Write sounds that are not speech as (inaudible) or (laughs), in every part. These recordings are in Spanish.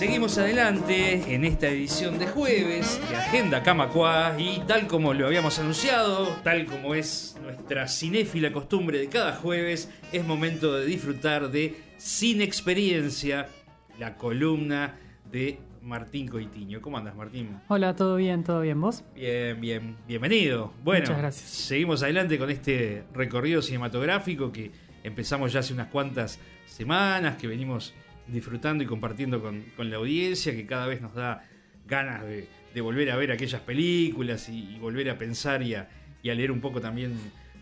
Seguimos adelante en esta edición de jueves de Agenda Camacua y tal como lo habíamos anunciado, tal como es nuestra cinéfila costumbre de cada jueves, es momento de disfrutar de Sin Experiencia, la columna de Martín Coitiño. ¿Cómo andas, Martín? Hola, ¿todo bien? ¿Todo bien? ¿Vos? Bien, bien. Bienvenido. Bueno, Muchas gracias. seguimos adelante con este recorrido cinematográfico que empezamos ya hace unas cuantas semanas, que venimos disfrutando y compartiendo con, con la audiencia, que cada vez nos da ganas de, de volver a ver aquellas películas y, y volver a pensar y a, y a leer un poco también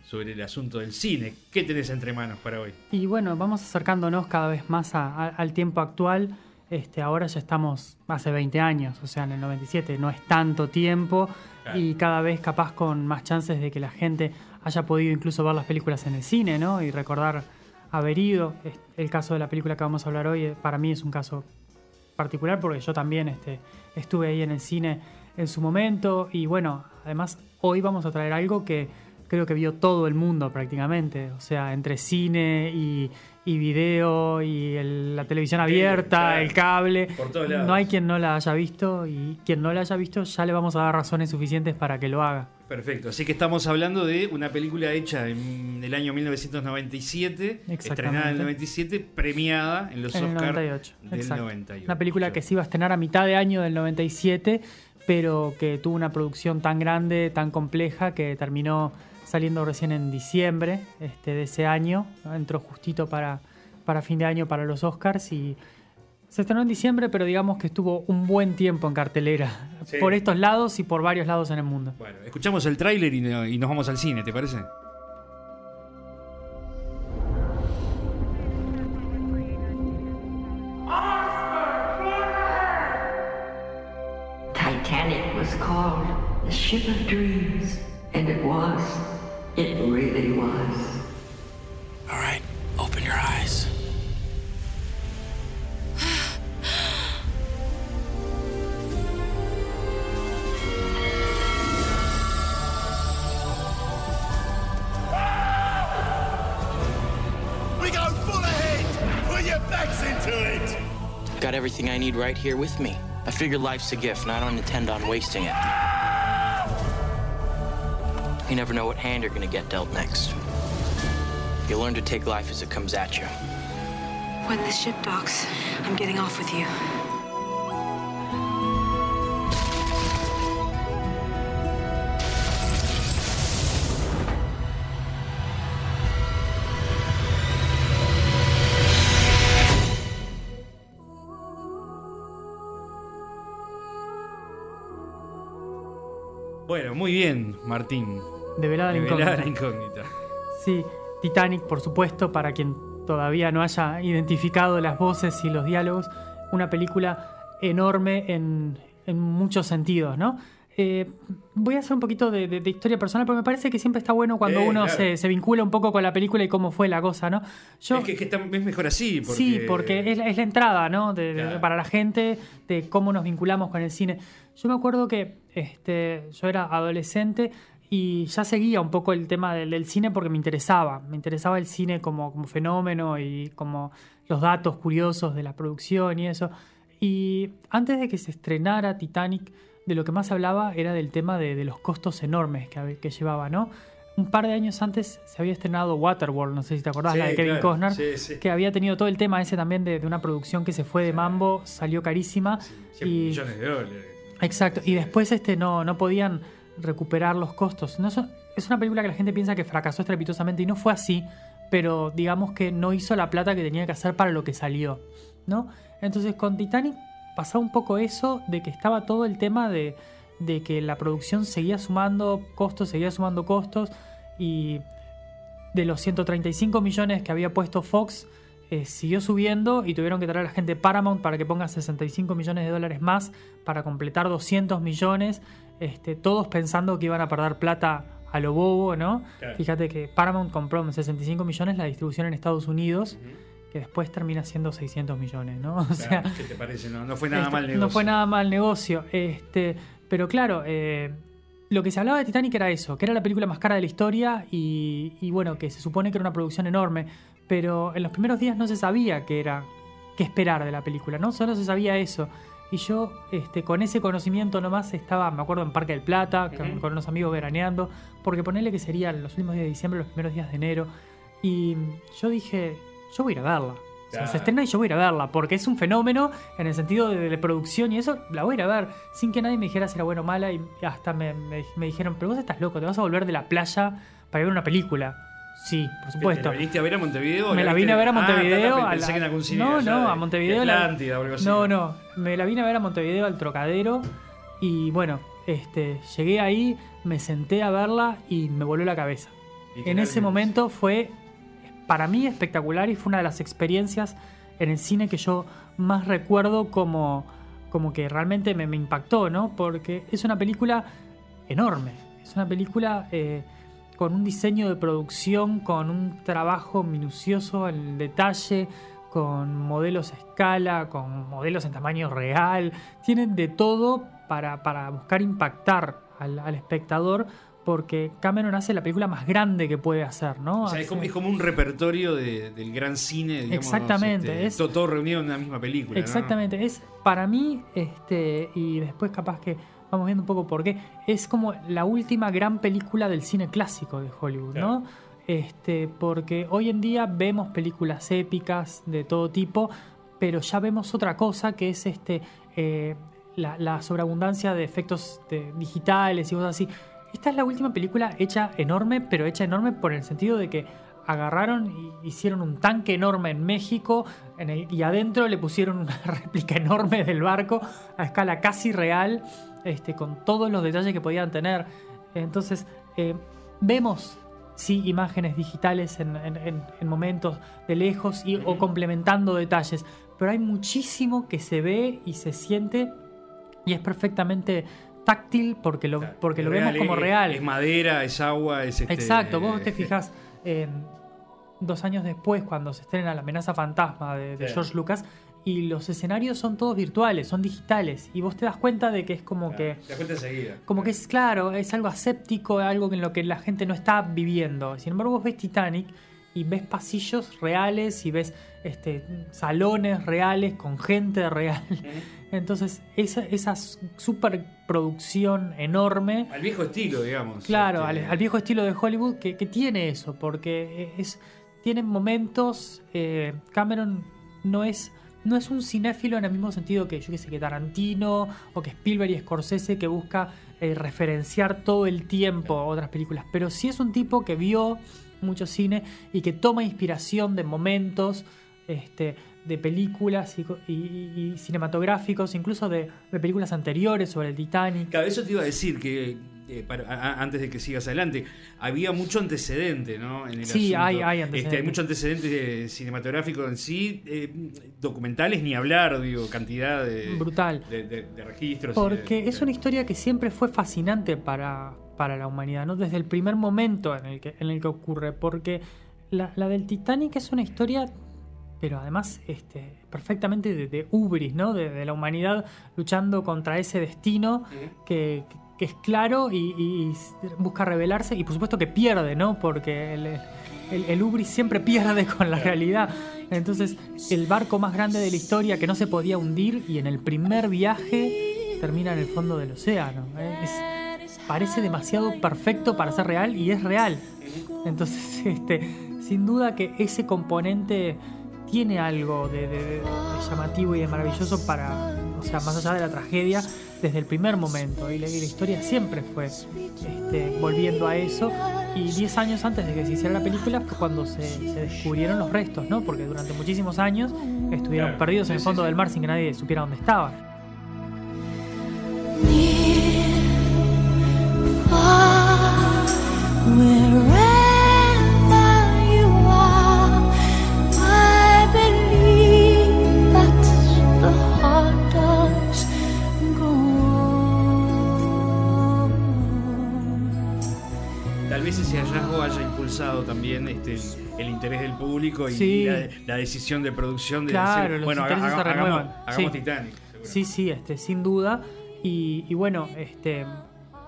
sobre el asunto del cine. ¿Qué tenés entre manos para hoy? Y bueno, vamos acercándonos cada vez más a- a- al tiempo actual. Este, ahora ya estamos hace 20 años, o sea, en el 97 no es tanto tiempo Claro. y cada vez capaz con más chances de que la gente haya podido incluso ver las películas en el cine, ¿no? Y recordar haber ido. Es- El caso de la película que vamos a hablar hoy eh, para mí es un caso particular porque yo también este, estuve ahí en el cine en su momento y bueno, además hoy vamos a traer algo que creo que vio todo el mundo prácticamente, o sea, entre cine y, y video y el- la televisión Tele, abierta, el cable, Por todos lados. no hay quien no la haya visto y quien no la haya visto ya le vamos a dar razones suficientes para que lo haga. Perfecto, así que estamos hablando de una película hecha en el año 1997, Exactamente. estrenada en el 97, premiada en los En Oscars 98, del exacto. 98. Una película que se iba a estrenar a mitad de año del 97, pero que tuvo una producción tan grande, tan compleja, que terminó saliendo recién en diciembre este, de ese año. Entró justito para, para fin de año para los Oscars y se estrenó en diciembre, pero digamos que estuvo un buen tiempo en cartelera. Sí. Por estos lados y por varios lados en el mundo. Bueno, escuchamos el tráiler y, no- y nos vamos al cine, ¿te parece? Titanic was called the ship of dreams, and it was. It really was. All right, open your eyes. Everything I need right here with me. I figure life's a gift, and I don't intend on wasting it. You never know what hand you're gonna get dealt next. You learn to take life as it comes at you. When the ship docks, I'm getting off with you. Muy bien, Martín. De velada la Develada incógnita. la incógnita. Sí, Titanic, por supuesto, para quien todavía no haya identificado las voces y los diálogos, una película enorme en, en muchos sentidos, ¿no? Eh, voy a hacer un poquito de, de- de historia personal, porque me parece que siempre está bueno cuando Eh, uno claro. se, se vincula un poco con la película y cómo fue la cosa, ¿no? Yo, Es que, es que está- es mejor así. Porque... Sí, porque es, la- es la entrada, ¿no? De- de- Claro. para la gente, de cómo nos vinculamos con el cine. Yo me acuerdo que este, yo era adolescente y ya seguía un poco el tema del, del cine porque me interesaba. Me interesaba el cine como, como fenómeno y como los datos curiosos de la producción y eso. Y antes de que se estrenara Titanic, de lo que más hablaba era del tema de, de los costos enormes que, llevaba, ¿no? Un par de años antes se había estrenado Waterworld, no sé si te acordás, Sí, la de Kevin claro. Costner, Sí, sí. que había tenido todo el tema ese también de, de una producción que se fue de mambo, salió carísima. 100 y, millones de dólares. Exacto, y después este, no, no podían recuperar los costos. No, son- es una película que la gente piensa que fracasó estrepitosamente y no fue así, pero digamos que no hizo la plata que tenía que hacer para lo que salió, ¿no? Entonces con Titanic pasaba un poco eso de que estaba todo el tema de, de que la producción seguía sumando costos, seguía sumando costos y de los 135 millones que había puesto Fox, eh, siguió subiendo y tuvieron que traer a la gente Paramount para que ponga 65 millones de dólares más para completar 200 millones, este, todos pensando que iban a perder plata a lo bobo, ¿no? Claro. Fíjate que Paramount compró en 65 millones la distribución en Estados Unidos, que después termina siendo 600 millones, ¿no? (laughs) O sea, ¿Qué te parece? No, no fue nada este, mal negocio. No fue nada mal negocio. Este, pero claro, eh, lo que se hablaba de Titanic era eso, que era la película más cara de la historia y, y bueno, que se supone que era una producción enorme, pero en los primeros días no se sabía que era qué esperar de la película, ¿no? Solo se sabía eso. Y yo, este, con ese conocimiento nomás, estaba, me acuerdo, en Parque del Plata, con, con unos amigos veraneando, porque ponele que serían los últimos días de diciembre, los primeros días de enero. Y yo dije, yo voy a ir a verla. O sea, Claro. se estrena y yo voy a ir a verla, porque es un fenómeno en el sentido de, de producción y eso, la voy a ir a ver, sin que nadie me dijera si era buena o mala. Y hasta me, me- me dijeron, pero vos estás loco, te vas a volver de la playa para ver una película. Sí, por supuesto. ¿Te la viniste a ver a Montevideo? Me la vine a ver a Ah, Montevideo. ta, ta, a pensé la- que en algún cine no, no, de- a Montevideo. de la- Atlántida o algo así. No, no. Me la vine a ver a Montevideo al Trocadero. Y bueno, este, llegué ahí, me senté a verla y me voló la cabeza. En ese momento fue para mí espectacular y fue una de las experiencias en el cine que yo más recuerdo como, como que realmente me, me impactó, ¿no? Porque es una película enorme. Es una película eh, con un diseño de producción, con un trabajo minucioso en detalle, con modelos a escala, con modelos en tamaño real. Tienen de todo para, para buscar impactar al, al espectador. Porque Cameron hace la película más grande que puede hacer, ¿no? O sea, es como, es como un repertorio de- del gran cine, digamos. Exactamente, este, es- todo, todo reunido en una misma película. ¿no? Exactamente, es para mí, este, y después capaz que vamos viendo un poco por qué, es como la última gran película del cine clásico de Hollywood, ¿no? Este, porque hoy en día vemos películas épicas de todo tipo, pero ya vemos otra cosa que es este eh, la, la sobreabundancia de efectos de- digitales y cosas así. Esta es la última película hecha enorme, pero hecha enorme por el sentido de que agarraron y hicieron un tanque enorme en México en el- y adentro le pusieron una (laughs) réplica enorme del barco a escala casi real, este, con todos los detalles que podían tener. Entonces, eh, vemos sí imágenes digitales en, en- en- en momentos de lejos y, o complementando detalles, pero hay muchísimo que se ve y se siente y es perfectamente táctil porque lo, porque lo vemos como es- real. Es madera, es agua, es este, Exacto, vos te eh, fijas dos años después, cuando se estrena La amenaza fantasma de. George Lucas, y los escenarios son todos virtuales, son digitales, y vos te das cuenta de que es como que. Te das cuenta enseguida. Como que es claro, es algo aséptico, algo en lo que la gente no está viviendo. Sin embargo, vos ves Titanic y ves pasillos reales y ves este, salones reales con gente real. Entonces, esa, esa superproducción enorme Al viejo estilo, digamos. Claro, Este, al, al viejo estilo de Hollywood que, que tiene eso, porque es, tiene momentos. eh, Cameron no es, no es un cinéfilo en el mismo sentido que yo que sé, que Tarantino o que Spielberg y Scorsese que busca eh, referenciar todo el tiempo otras películas, pero sí es un tipo que vio mucho cine y que toma inspiración de momentos. Este, de películas y, co- y- y- y cinematográficos, incluso de, de películas anteriores sobre el Titanic. Claro, eso te iba a decir que eh, para- a- a- antes de que sigas adelante, había mucho antecedente, ¿no? En el Sí, asunto. hay- hay Este, antecedente. hay mucho antecedente eh, cinematográfico en sí, eh, documentales ni hablar, digo, cantidad de, Brutal. de, de- de registros. Porque de- es una historia que siempre fue fascinante para, para la humanidad, ¿no? Desde el primer momento en el que, en el que ocurre. Porque la, la del Titanic es una historia, pero además este, perfectamente de, de ubris, ¿no? De, de la humanidad luchando contra ese destino que, que es claro y, y busca rebelarse. Y por supuesto que pierde, ¿no? Porque el, el, el ubris siempre pierde con la realidad. Entonces, el barco más grande de la historia que no se podía hundir y en el primer viaje termina en el fondo del océano. ¿eh? Es- parece demasiado perfecto para ser real y es real. Entonces, (laughs) este, sin duda que ese componente tiene algo de, de- de llamativo y de maravilloso para, o sea, más allá de la tragedia, desde el primer momento. Y la, y la historia siempre fue este, volviendo a eso. Y 10 años antes de que se hiciera la película fue cuando se, se descubrieron los restos, ¿no? Porque durante muchísimos años estuvieron Claro, perdidos en el fondo sí, del mar sin que nadie supiera dónde estaban. Vez ese hallazgo haya impulsado también este, el, el interés del público y Sí. la, la decisión de producción de Claro, decir, los bueno, haga- intereses se haga- hagamos, hagamos Sí. Titanic. Sí, sí, este, sin duda. Y, y bueno, este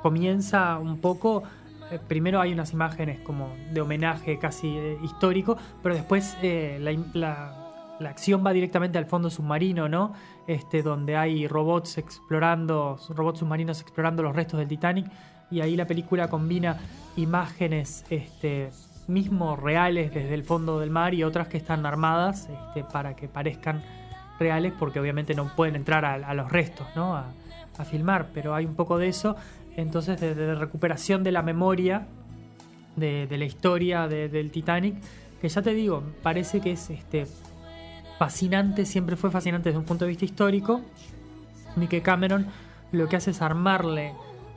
comienza un poco. eh, primero hay unas imágenes como de homenaje casi eh, histórico, pero después eh, la, la- la acción va directamente al fondo submarino, ¿no? Este, donde hay robots explorando, robots submarinos explorando los restos del Titanic. Y ahí la película combina imágenes este, mismo reales desde el fondo del mar y otras que están armadas este, para que parezcan reales, porque obviamente no pueden entrar a, los restos, ¿no? A, filmar, pero hay un poco de eso. Entonces, de, recuperación de la memoria de, la historia de- del Titanic, que ya te digo, parece que es este fascinante, siempre fue fascinante desde un punto de vista histórico, y Cameron lo que hace es armarle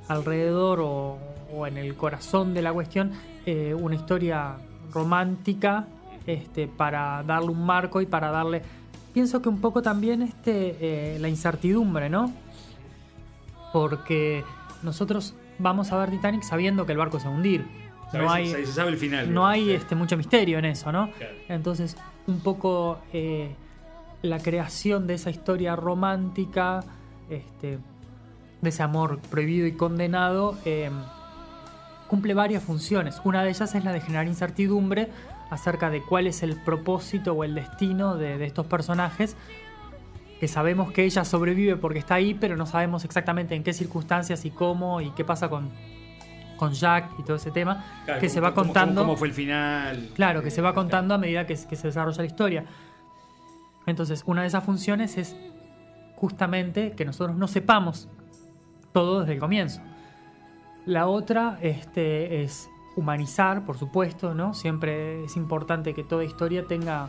alrededor o, o en el corazón de la cuestión eh, una historia romántica este, para darle un marco y para darle, pienso que un poco también este, eh, la incertidumbre, ¿no? Porque nosotros vamos a ver Titanic sabiendo que el barco se va a hundir. No hay, se, se sabe el final. no hay este, mucho misterio en eso, ¿no? Claro. Entonces, un poco eh, la creación de esa historia romántica, este, de ese amor prohibido y condenado, eh, cumple varias funciones. Una de ellas es la de generar incertidumbre acerca de cuál es el propósito o el destino de, de estos personajes. Que sabemos que ella sobrevive porque está ahí, pero no sabemos exactamente en qué circunstancias y cómo y qué pasa con, con Jack y todo ese tema. Claro, que se va contando. Cómo, cómo fue el final. Claro, que se va Eh, contando a medida que, que se desarrolla la historia. Entonces, una de esas funciones es justamente que nosotros no sepamos todo desde el comienzo. La otra este, es humanizar, por supuesto, ¿no? Siempre es importante que toda historia tenga,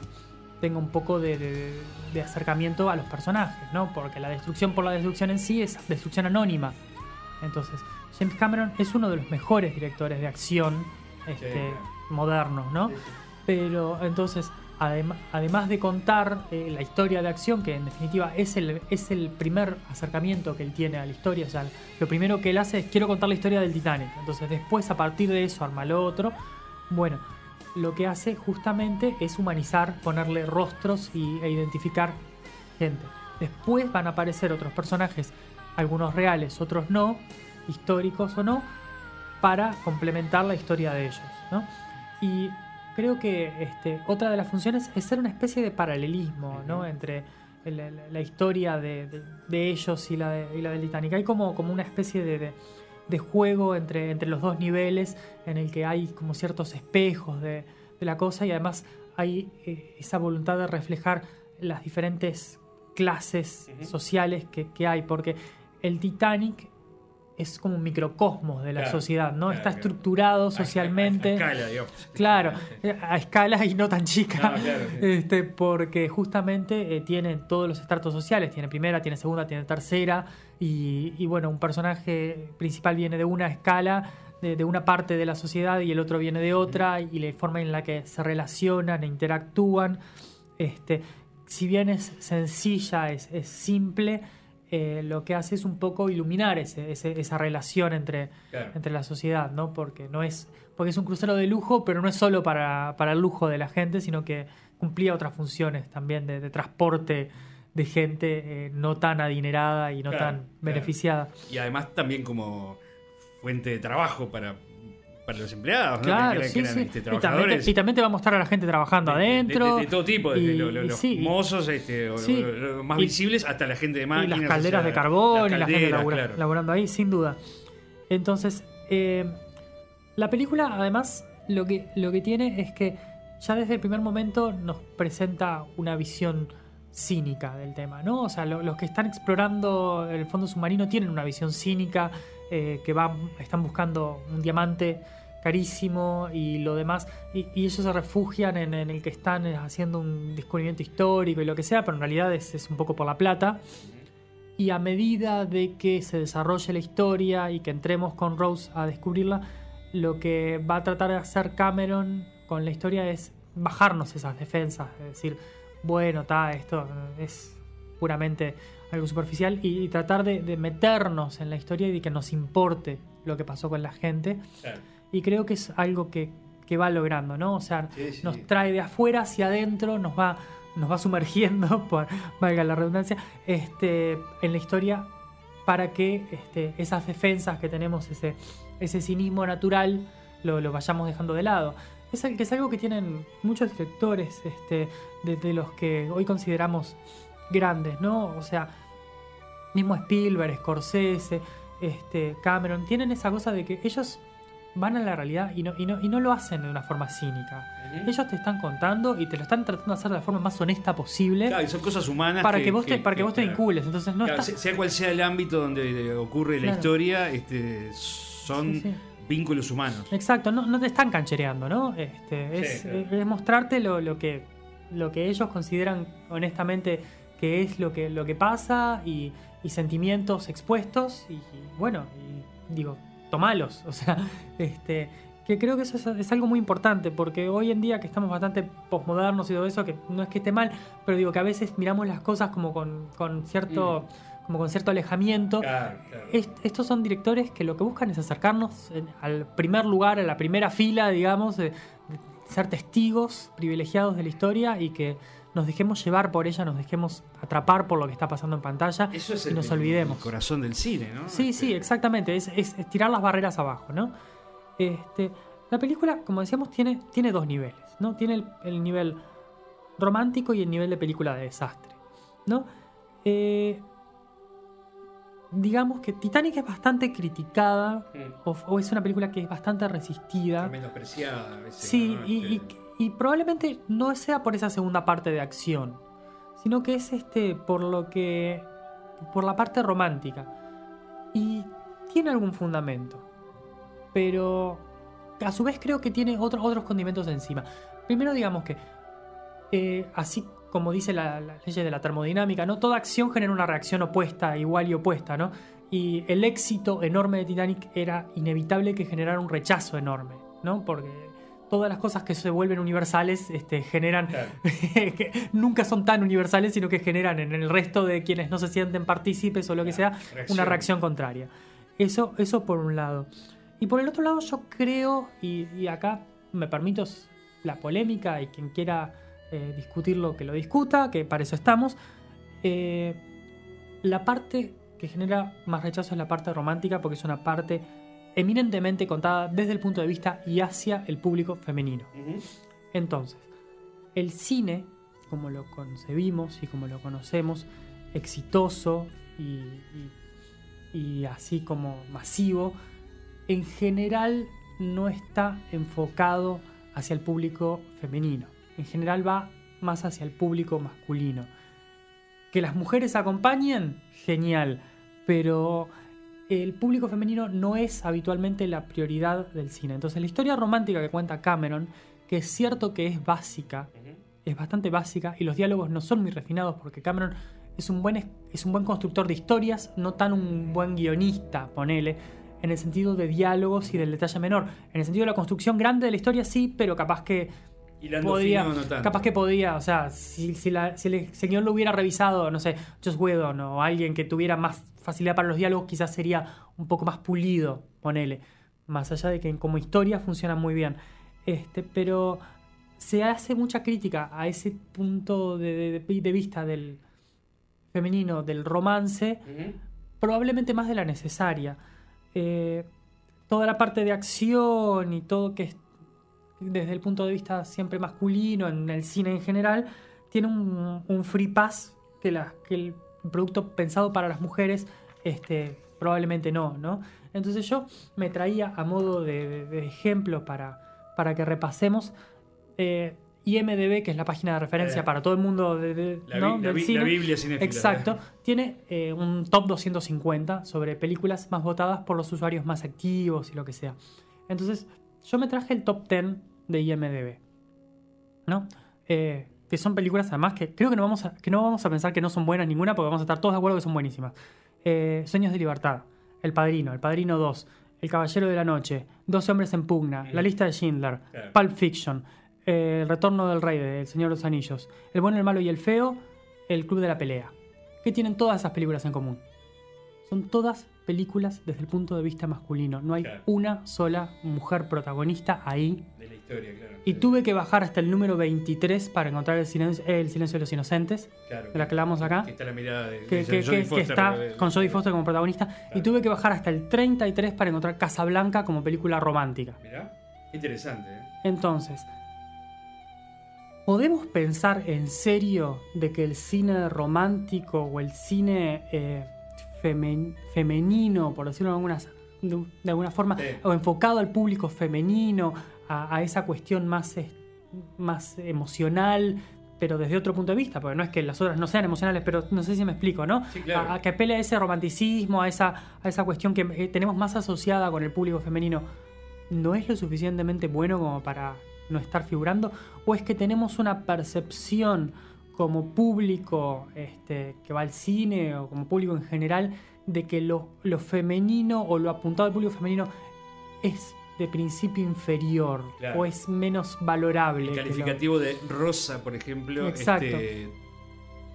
tenga un poco de, de- de acercamiento a los personajes, ¿no? Porque la destrucción por la destrucción en sí es destrucción anónima. Entonces, James Cameron es uno de los mejores directores de acción este, claro. modernos, ¿no? Pero entonces, adem- además de contar eh, la historia de acción, que en definitiva es el, es el primer acercamiento que él tiene a la historia, o sea, lo primero que él hace es quiero contar la historia del Titanic. Entonces, después a partir de eso arma lo otro. Bueno, lo que hace justamente es humanizar, ponerle rostros y, e identificar gente. Después van a aparecer otros personajes, algunos reales, otros no, históricos o no, para complementar la historia de ellos. ¿no? Y creo que este, otra de las funciones es ser una especie de paralelismo ¿no? entre el- la, historia de, de- de ellos y la, de- y la del Titanic. Hay como, como una especie de, juego entre, entre los dos niveles en el que hay como ciertos espejos de, de la cosa y además hay eh, esa voluntad de reflejar las diferentes clases sociales que, que hay, porque el Titanic es como un microcosmos de la Claro, sociedad, ¿no? claro, Está claro. estructurado A- a- socialmente. a escala, digamos. Claro, (laughs) a escala y no tan chica, No, claro, sí. este, porque justamente eh, tiene todos los estratos sociales, tiene primera, tiene segunda, tiene tercera, y, y bueno, un personaje principal viene de una escala, de, de una parte de la sociedad, y el otro viene de otra, y la forma en la que se relacionan e interactúan, este, si bien es sencilla, es, es simple, eh, lo que hace es un poco iluminar ese- ese- esa relación entre, Claro. entre la sociedad, ¿no? Porque no es. Porque es un crucero de lujo, pero no es solo para, para el lujo de la gente, sino que cumplía otras funciones también de, de transporte de gente eh, no tan adinerada y no Claro, tan claro. beneficiada. Y además también como fuente de trabajo para, para los empleados, ¿no? Claro, que, eran- sí, eran, sí. este, Y también, te, y también te va a mostrar a la gente trabajando de- de- adentro. De, de todo tipo, desde y- lo- lo- y los sí, y- mozos este, o lo- los más Y- visibles hasta la gente de y máquinas. las o calderas sea, de carbón y la gente labura- claro. laburando ahí, sin duda. Entonces, eh, la película, además, lo que, lo que tiene es que ya desde el primer momento nos presenta una visión cínica del tema, ¿no? O sea, lo- los que están explorando el fondo submarino tienen una visión cínica, eh, que van, están buscando un diamante carísimo y lo demás, y, y ellos se refugian en, en el que están eh, haciendo un descubrimiento histórico y lo que sea, pero en realidad es, es un poco por la plata. Y a medida de que se desarrolle la historia y que entremos con Rose a descubrirla, lo que va a tratar de hacer Cameron con la historia es bajarnos esas defensas, es decir, bueno, está, esto es puramente algo superficial y, y tratar de, de meternos en la historia y de que nos importe lo que pasó con la gente. Claro. Y creo que es algo que, que va logrando, ¿no? O sea, Sí, sí. nos trae de afuera hacia adentro, nos va, nos va sumergiendo, (laughs) por, valga la redundancia, este, en la historia para que este, esas defensas que tenemos, ese, ese cinismo natural, lo, lo vayamos dejando de lado. es, que es algo que tienen muchos directores, este, de, de los que hoy consideramos grandes, ¿no? O sea, mismo Spielberg, Scorsese, este, Cameron, tienen esa cosa de que ellos van a la realidad y no, y no, y no lo hacen de una forma cínica. Ellos te están contando y te lo están tratando de hacer de la forma más honesta posible Claro, y son cosas humanas. para que, vos te, para que, vos te vincules. Entonces no Claro, sea cual sea el ámbito donde eh, ocurre la historia, este, son Sí, sí. vínculos humanos. Exacto, no, no te están canchereando, ¿no? Este, es, Sí, es mostrarte lo, lo que, lo que ellos consideran honestamente es lo que, lo que pasa y, y sentimientos expuestos y, y bueno, y digo, tomalos. (laughs) O sea, este, que creo que eso es, es algo muy importante porque hoy en día que estamos bastante posmodernos y todo eso, que no es que esté mal, pero digo que a veces miramos las cosas como con, con cierto... Como con cierto alejamiento. Claro, claro. Est- estos son directores que lo que buscan es acercarnos en- al primer lugar, a la primera fila, digamos, de, de ser testigos privilegiados de la historia y que nos dejemos llevar por ella, nos dejemos atrapar por lo que está pasando en pantalla Eso es y el, nos olvidemos. el corazón del cine, ¿no? Sí, Este, sí, exactamente. Es, es- es tirar las barreras abajo, ¿no? Este, la película, como decíamos, tiene, tiene dos niveles, ¿no? Tiene el, el nivel romántico y el nivel de película de desastre, ¿no? Eh, digamos que Titanic es bastante criticada o, o es una película que es bastante resistida. menospreciada a veces, Sí, ¿no? y, Este, y- y probablemente no sea por esa segunda parte de acción, sino que es este por lo que por la parte romántica. Y tiene algún fundamento, pero a su vez creo que tiene otro- otros condimentos encima. Primero digamos que eh, así como dice la, la ley de la termodinámica, ¿no? Toda acción genera una reacción opuesta, igual y opuesta, ¿no? Y el éxito enorme de Titanic era inevitable que generara un rechazo enorme, ¿no? Porque todas las cosas que se vuelven universales este, generan. (laughs) que nunca son tan universales, sino que generan en el resto de quienes no se sienten partícipes o lo que sea, reacción. una reacción contraria. Eso, eso por un lado. Y por el otro lado, yo creo, y, y acá me permito la polémica y quien quiera eh, discutirlo, que lo discuta, que para eso estamos. eh, la parte que genera más rechazo es la parte romántica, porque es una parte eminentemente contada desde el punto de vista y hacia el público femenino. Entonces, el cine, como lo concebimos y como lo conocemos, exitoso y, y- y así como masivo, en general no está enfocado hacia el público femenino. En general va más hacia el público masculino. Que las mujeres acompañen, genial, pero el público femenino no es habitualmente la prioridad del cine. Entonces la historia romántica que cuenta Cameron, que es cierto que es básica, es bastante básica y los diálogos no son muy refinados porque Cameron es un buen, es un buen constructor de historias, no tan un buen guionista, ponele, en el sentido de diálogos y del detalle menor. En el sentido de la construcción grande de la historia sí, pero capaz que podía, no tanto. capaz que podía, o sea, si, si, la- si el señor lo hubiera revisado, no sé, Joss Whedon o alguien que tuviera más facilidad para los diálogos, quizás sería un poco más pulido, ponele. Más allá de que como historia funciona muy bien. Este, pero se hace mucha crítica a ese punto de, de- de vista del femenino, del romance, probablemente más de la necesaria. Eh, toda la parte de acción y todo que es desde el punto de vista siempre masculino en el cine en general, tiene un, un free pass que, la, que el producto pensado para las mujeres este, probablemente no, ¿no? Entonces yo me traía a modo de, ejemplo para, para que repasemos eh, IMDB, que es la página de referencia Eh, para todo el mundo de, de- La, ¿no? la del bi- cine. la Biblia cinéfila. Exacto. Tiene eh, un top 250 sobre películas más votadas por los usuarios más activos y lo que sea. Entonces, yo me traje el top 10 de IMDB. ¿No? Que son películas además que creo que no, vamos a, que no vamos a pensar que no son buenas ninguna porque vamos a estar todos de acuerdo que son buenísimas. Eh, Sueños de Libertad, El Padrino, El Padrino 2, El Caballero de la Noche, 12 hombres en pugna, La lista de Schindler. Pulp Fiction, eh, El Retorno del Rey, de El Señor de los Anillos, El Bueno, el Malo y el Feo, El Club de la Pelea. ¿Qué tienen todas esas películas en común? Son todas películas desde el punto de vista masculino. No hay Claro. una sola mujer protagonista ahí. De la historia, claro. Y tuve que bajar hasta el número 23 para encontrar el silencio, el silencio de los inocentes, Claro, de la que hablamos acá. Que está la mirada de, que, de que- Jodie que- que Foster, está de- con Jodie Foster como protagonista. Y tuve que bajar hasta el 33 para encontrar Casablanca como película romántica. Mirá. Interesante, ¿eh? Entonces, ¿podemos pensar en serio de que el cine romántico o el cine eh, femen- femenino, por decirlo de alguna, de, de alguna forma, Sí. o enfocado al público femenino, a, a esa cuestión más, más emocional, pero desde otro punto de vista, porque no es que las otras no sean emocionales, pero no sé si me explico, ¿no? Sí, claro. A- a que apele a ese romanticismo, a esa, a esa cuestión que eh, tenemos más asociada con el público femenino, ¿no es lo suficientemente bueno como para no estar figurando? ¿O es que tenemos una percepción como público este, que va al cine o como público en general de que lo, lo femenino o lo apuntado al público femenino es de principio inferior Claro. o es menos valorable? El lo- calificativo de rosa, por ejemplo, este,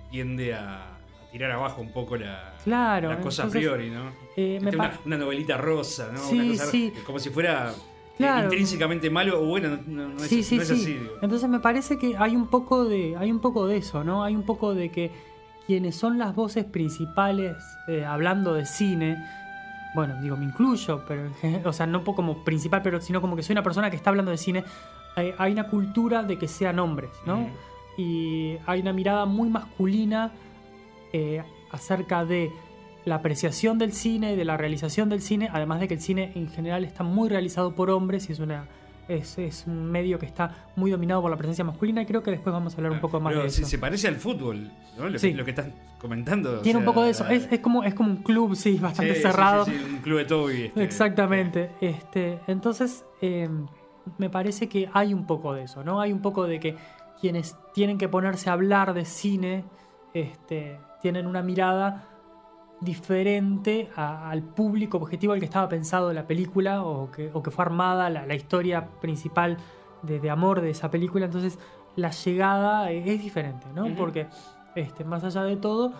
tiende a, a tirar abajo un poco la, Claro, la cosa a priori, ¿no? eh, me Este, una, novelita rosa, ¿no? Sí, Una cosa- sí. Como si fuera eh, intrínsecamente malo o bueno, no, no- es, sí, sí, no es sí. así. digo. Entonces me parece que hay un poco de, hay un poco de eso, ¿no? Hay un poco de que quienes son las voces principales eh, hablando de cine, bueno, digo, me incluyo, pero o sea, no como principal, pero sino como que soy una persona que está hablando de cine, hay, hay una cultura de que sean hombres, ¿no? Ujú. Y hay una mirada muy masculina eh, acerca de la apreciación del cine, de la realización del cine, además de que el cine en general está muy realizado por hombres y es una es, es un medio que está muy dominado por la presencia masculina y creo que después vamos a hablar un poco más Pero de se, eso. se parece al fútbol, ¿no? Lo, Sí. que, lo que estás comentando. o Tiene un poco de eso, es, es como, es como un club, sí, bastante sí, cerrado. sí, sí, un club de Toby. este. Exactamente. Este, entonces, eh, me parece que hay un poco de eso, ¿no? Hay un poco de que quienes tienen que ponerse a hablar de cine este, tienen una mirada diferente a- al público objetivo al que estaba pensado la película o que, o que fue armada la, la historia principal de, de amor de esa película. Entonces, la llegada es diferente, ¿no? Porque este, más allá de todo,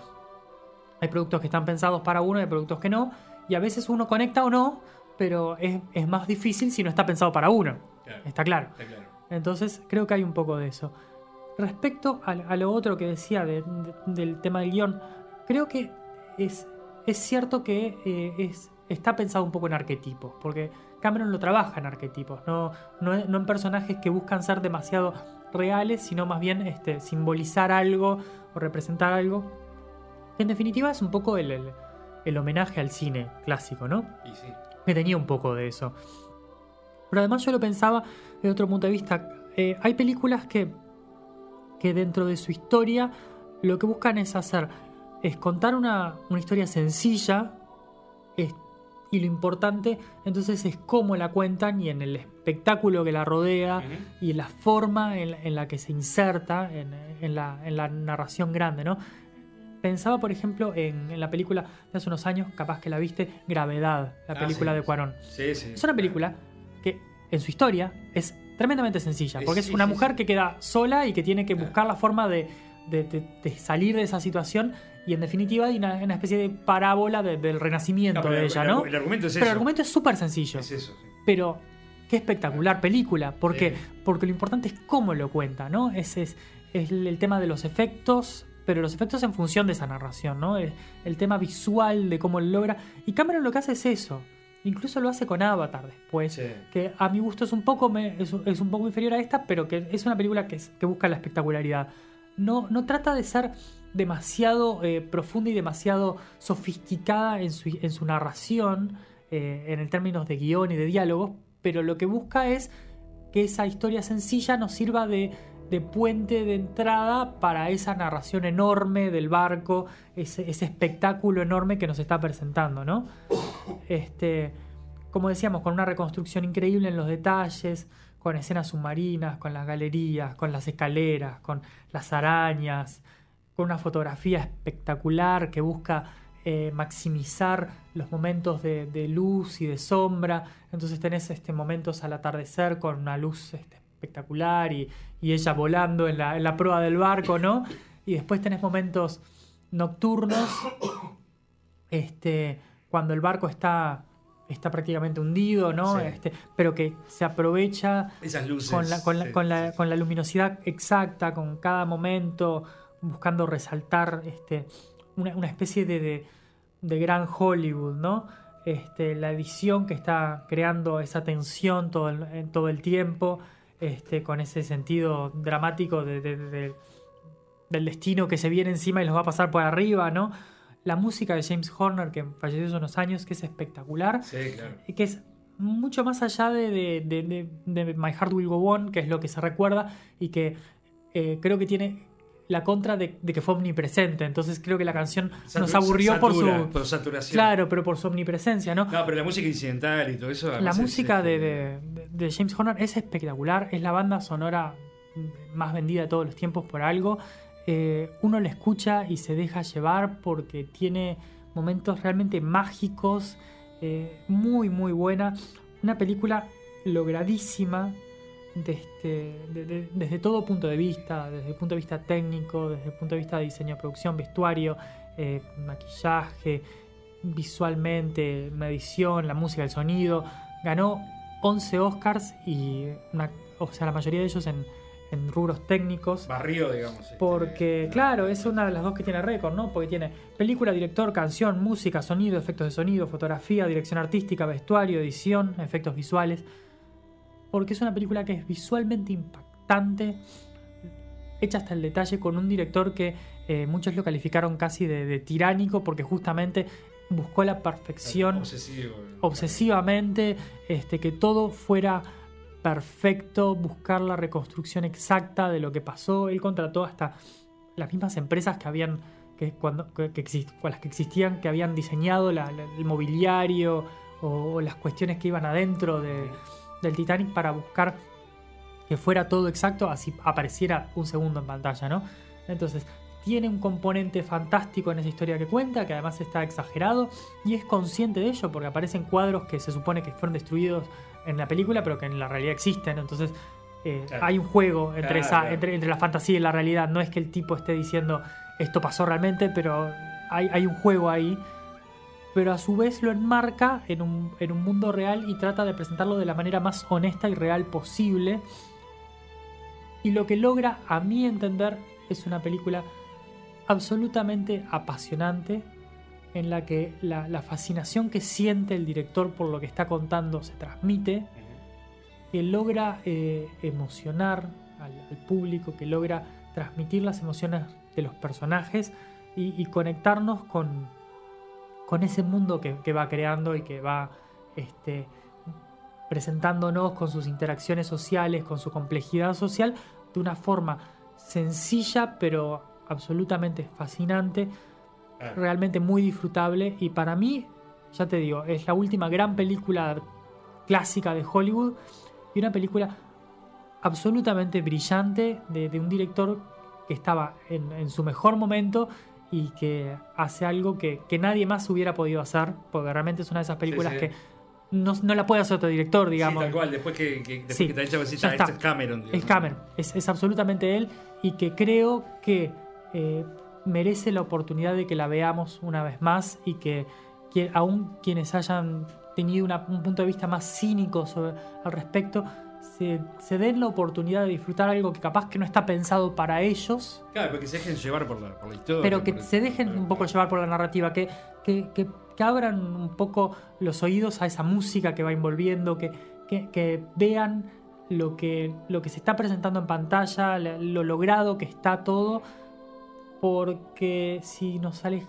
hay productos que están pensados para uno hay productos que no. Y a veces uno conecta o no, pero es, es más difícil si no está pensado para uno. Claro, Está claro. está claro. Entonces creo que hay un poco de eso. Respecto a, a lo otro que decía de- de- del tema del guion, creo que es, es cierto que eh, es, está pensado un poco en arquetipos, porque Cameron lo trabaja en arquetipos, no, no, no en personajes que buscan ser demasiado reales, sino más bien este, simbolizar algo o representar algo. En definitiva es un poco el, el- el homenaje al cine clásico, ¿no? Y sí. que tenía un poco de eso. Pero además yo lo pensaba de otro punto de vista. Eh, hay películas que, que dentro de su historia lo que buscan es hacer, es contar una, una historia sencilla es- y lo importante entonces es cómo la cuentan y en el espectáculo que la rodea Ujú. y la forma en, la- en la que se inserta en, en la, en la narración grande, ¿no? Pensaba, por ejemplo, en, en la película de hace unos años, capaz que la viste, Gravedad, la Ah, película sí, de. Cuarón. Sí, sí. Es una película que en su historia es tremendamente sencilla, porque es una mujer que queda sola y que tiene que buscar la forma de, de- de- de salir de esa situación y en definitiva hay una, una especie de parábola de- del renacimiento de el- ella, el, ¿no? El argumento es Pero eso. el argumento es súper sencillo, Es eso, sí. pero qué espectacular película, porque, Sí. porque lo importante es cómo lo cuenta, ¿no? Ese es, es el tema de los efectos, pero los efectos en función de esa narración, ¿no? El, el tema visual de cómo lo logra. Y Cameron lo que hace es eso. Incluso lo hace con Avatar después, Sí. que a mi gusto es un poco me- es, es un poco inferior a esta, pero que es una película que, es- que busca la espectacularidad. No, no trata de ser demasiado eh, profunda y demasiado sofisticada en su, en su narración, eh, en el términos de guion y de diálogos, pero lo que busca es que esa historia sencilla nos sirva de, de puente de entrada para esa narración enorme del barco, ese, ese espectáculo enorme que nos está presentando, ¿no? Este, como decíamos, con una reconstrucción increíble en los detalles, con escenas submarinas, con las galerías, con las escaleras, con las arañas, con una fotografía espectacular que busca eh, maximizar los momentos de, de luz y de sombra. Entonces tenés este, momentos al atardecer con una luz este, espectacular y, y ella volando en la, en la proa del barco, ¿no? Y después tenés momentos nocturnos, este, cuando el barco está, está prácticamente hundido, ¿no? Sí. Este, pero que se aprovecha Esas luces. con la, con la- sí, con la- sí, con la luminosidad exacta, con cada momento, buscando resaltar este, una, una especie de, de- de gran Hollywood, ¿no? este, la edición que está creando esa tensión todo el, en todo el tiempo, este, con ese sentido dramático de- de- de- del destino que se viene encima y los va a pasar por arriba, ¿no? La música de James Horner, que falleció hace unos años, que es espectacular Sí, claro. y que es mucho más allá de, de- de- de- de My Heart Will Go On, que es lo que se recuerda y que eh, creo que tiene la contra de, de que fue omnipresente. Entonces creo que la canción nos aburrió por su... por saturación. Claro, pero por su omnipresencia, ¿no? No, pero la música incidental y todo eso. la es, música de, este, de- de James Horner es espectacular, es la banda sonora más vendida de todos los tiempos por algo. Eh, uno la escucha y se deja llevar porque tiene momentos realmente mágicos, eh, muy muy buena. Una película logradísima de este- de- de- desde todo punto de vista, desde el punto de vista técnico, desde el punto de vista de diseño, producción, vestuario, eh, maquillaje, visualmente, una edición, la música, el sonido. Ganó 11 Oscars y una- o sea, la mayoría de ellos en, en rubros técnicos. Barrio, digamos. este, Porque, no. claro, es una de las dos que tiene récord, ¿no? Porque tiene película, director, canción, música, sonido, efectos de sonido, fotografía, dirección artística, vestuario, edición, efectos visuales. Porque es una película que es visualmente impactante, hecha hasta el detalle con un director que eh, muchos lo calificaron casi de, de tiránico porque justamente buscó la perfección Obsesivo. obsesivamente, este, que todo fuera perfecto, buscar la reconstrucción exacta de lo que pasó. Él contrató hasta las mismas empresas que habían, que cuando, que, que exist- con las que existían, que habían diseñado la- la- el mobiliario o, o las cuestiones que iban adentro de- del Titanic para buscar que fuera todo exacto, así apareciera un segundo en pantalla, ¿no? Entonces, tiene un componente fantástico en esa historia que cuenta, que además está exagerado, y es consciente de ello, porque aparecen cuadros que se supone que fueron destruidos en la película, pero que en la realidad existen. Entonces, eh, Claro. hay un juego entre, Claro, esa, claro. Entre, entre la fantasía y la realidad. No es que el tipo esté diciendo esto pasó realmente, pero hay, hay un juego ahí. Pero a su vez lo enmarca en un, en un mundo real y trata de presentarlo de la manera más honesta y real posible. Y lo que logra, a mi entender, es una película absolutamente apasionante en la que la, la fascinación que siente el director por lo que está contando se transmite, que logra eh, emocionar al, al público, que logra transmitir las emociones de los personajes y, y conectarnos con, con ese mundo que, que va creando y que va este, presentándonos con sus interacciones sociales, con su complejidad social, de una forma sencilla pero absolutamente fascinante, Claro. realmente muy disfrutable y para mí, ya te digo, es la última gran película clásica de Hollywood y una película absolutamente brillante de, de un director que estaba en, en su mejor momento y que hace algo que, que nadie más hubiera podido hacer, porque realmente es una de esas películas sí. que no, no la puede hacer otro director, digamos. Sí, tal cual. Después que, que, después que te ha "Ah, está. este es Cameron. Es. Cameron, es, es absolutamente él y que creo que eh, merece la oportunidad de que la veamos una vez más y que, que aún quienes hayan tenido una- un punto de vista más cínico sobre, al respecto, se, se den la oportunidad de disfrutar algo que capaz que no está pensado para ellos, Claro, pero que se dejen llevar por la, por la historia. pero que se dejen un poco llevar por la narrativa, que, que, que- que abran un poco los oídos a esa música que va envolviendo, que, que, que vean lo que, lo que se está presentando en pantalla, la- lo logrado que está todo, porque si nos, alej-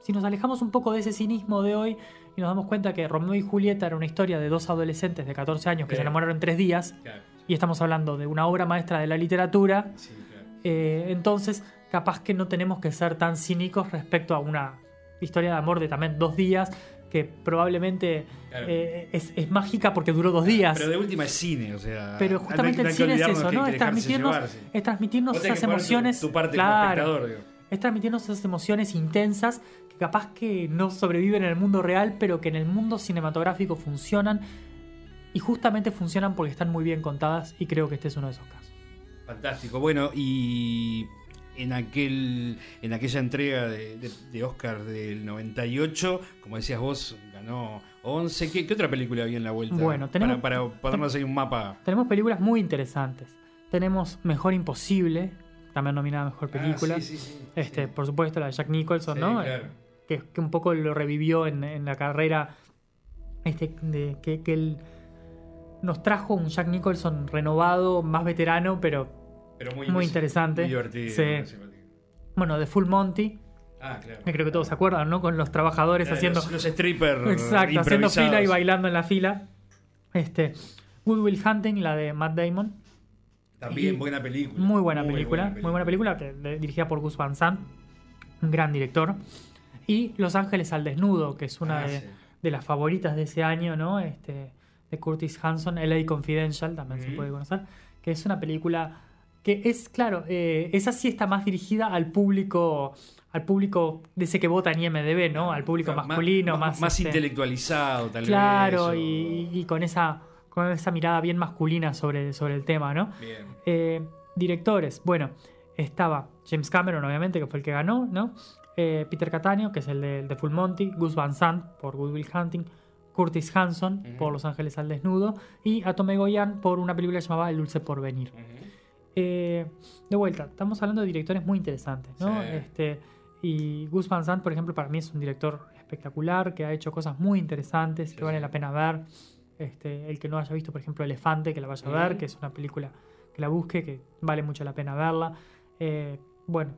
si nos alejamos un poco de ese cinismo de hoy y nos damos cuenta que Romeo y Julieta era una historia de dos adolescentes de 14 años que Sí. se enamoraron en tres días, Claro, y estamos hablando de una obra maestra de la literatura, sí, claro. eh, entonces, capaz que no tenemos que ser tan cínicos respecto a una historia de amor de también dos días, que probablemente Claro. eh, es, es mágica porque duró dos días. Pero de última es cine, o sea. Pero hay- justamente el cine es eso, ¿no? Es transmitirnos, es transmitirnos esas tu- emociones. Tu, parte como claro, espectador, digo. es transmitirnos esas emociones intensas que capaz que no sobreviven en el mundo real, pero que en el mundo cinematográfico funcionan. Y justamente funcionan porque están muy bien contadas y creo que este es uno de esos casos. Fantástico. Bueno, y en aquel en aquella entrega de, de- de Oscar del 98, como decías vos, ganó 11. ¿Qué, qué otra película había en la vuelta? Bueno, tenemos- Para, para ponernos ahí un mapa. Tenemos películas muy interesantes. Tenemos Mejor Imposible, también nominada Mejor Película. Ah, sí, sí, sí, este. Por supuesto, la de Jack Nicholson, ¿no? claro. Que, que un poco lo revivió en, en la carrera Este, de, que, que él nos trajo un Jack Nicholson renovado, más veterano, pero Pero muy, Muy interesante. Muy divertido. Sí. muy simpático. bueno, de Full Monty, Ah, claro. que creo que todos se acuerdan, ¿no? Con los trabajadores Eh, haciendo Los, los strippers. Exacto, haciendo fila y bailando en la fila. Este, Good Will Hunting, la de Matt Damon. También Y- buena película. Muy buena película, muy buena película, que- dirigida por Gus Van Sant, un gran director. Y Los Ángeles al Desnudo, que es una Ah, de, sí. de las favoritas de ese año, ¿no? Este, de Curtis Hanson, LA Confidential, también se Ujú. puede conocer, que es una película que es, claro, eh, esa sí está más dirigida al público, al público de ese que vota en IMDB, ¿no? Al público Claro, masculino, más, más este, intelectualizado, tal Claro, vez. o- y, y con esa con esa mirada bien masculina sobre, sobre el tema, ¿no? Bien. Eh, directores, bueno, estaba James Cameron, obviamente, que fue el que ganó, ¿no? Eh, Peter Catania, que es el de, el de Full Monty, Gus Van Sant por Good Will Hunting, Curtis Hanson por Los Ángeles al Desnudo y Atome Goyan por una película llamada El Dulce Porvenir. Eh, de vuelta, estamos hablando de directores muy interesantes, ¿no? Sí. Este, y Gus Van Sant, por ejemplo, para mí es un director espectacular, que ha hecho cosas muy interesantes, que vale sí. la pena ver. Este, el que no haya visto, por ejemplo, Elefante, que la vaya a ver, que es una película que la busque, que vale mucho la pena verla. Eh, bueno,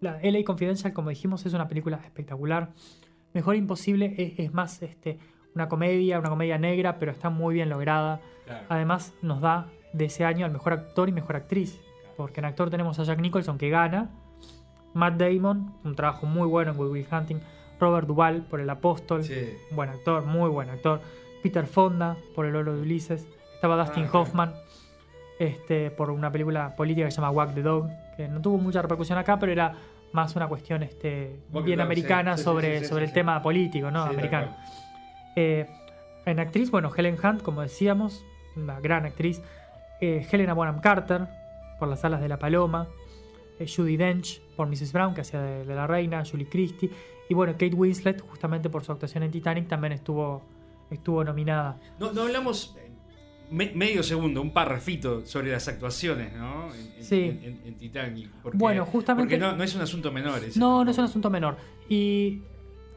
la LA Confidential, como dijimos, es una película espectacular. Mejor Imposible es, es más este, una comedia, una comedia negra, pero está muy bien lograda. Claro. Además, nos da de ese año al mejor actor y mejor actriz. Porque en actor tenemos a Jack Nicholson que gana, Matt Damon, un trabajo muy bueno en Good Will Hunting, Robert Duvall por El Apóstol, Sí. buen actor, muy buen actor, Peter Fonda por El Oro de Ulises, estaba Dustin Ah, claro. Hoffman este, por una película política que se llama Wack the Dog, que no tuvo mucha repercusión acá, pero era más una cuestión este, bien americana sí, sobre, sí, sí, sobre el tema político, ¿no? Americano. Eh, en actriz, bueno, Helen Hunt, como decíamos, una gran actriz. Eh, Helena Bonham Carter, por Las Alas de la Paloma. Eh, Judy Dench, por Mrs. Brown, que hacía de, de la reina. Julie Christie. Y bueno, Kate Winslet, justamente por su actuación en Titanic, también estuvo, estuvo nominada. No, no hablamos me- medio segundo, un parrafito sobre las actuaciones, ¿no? En, Sí. en, en- en Titanic. Porque, Bueno, justamente- Porque no, no es un asunto menor. ese No, no es un asunto menor. Y,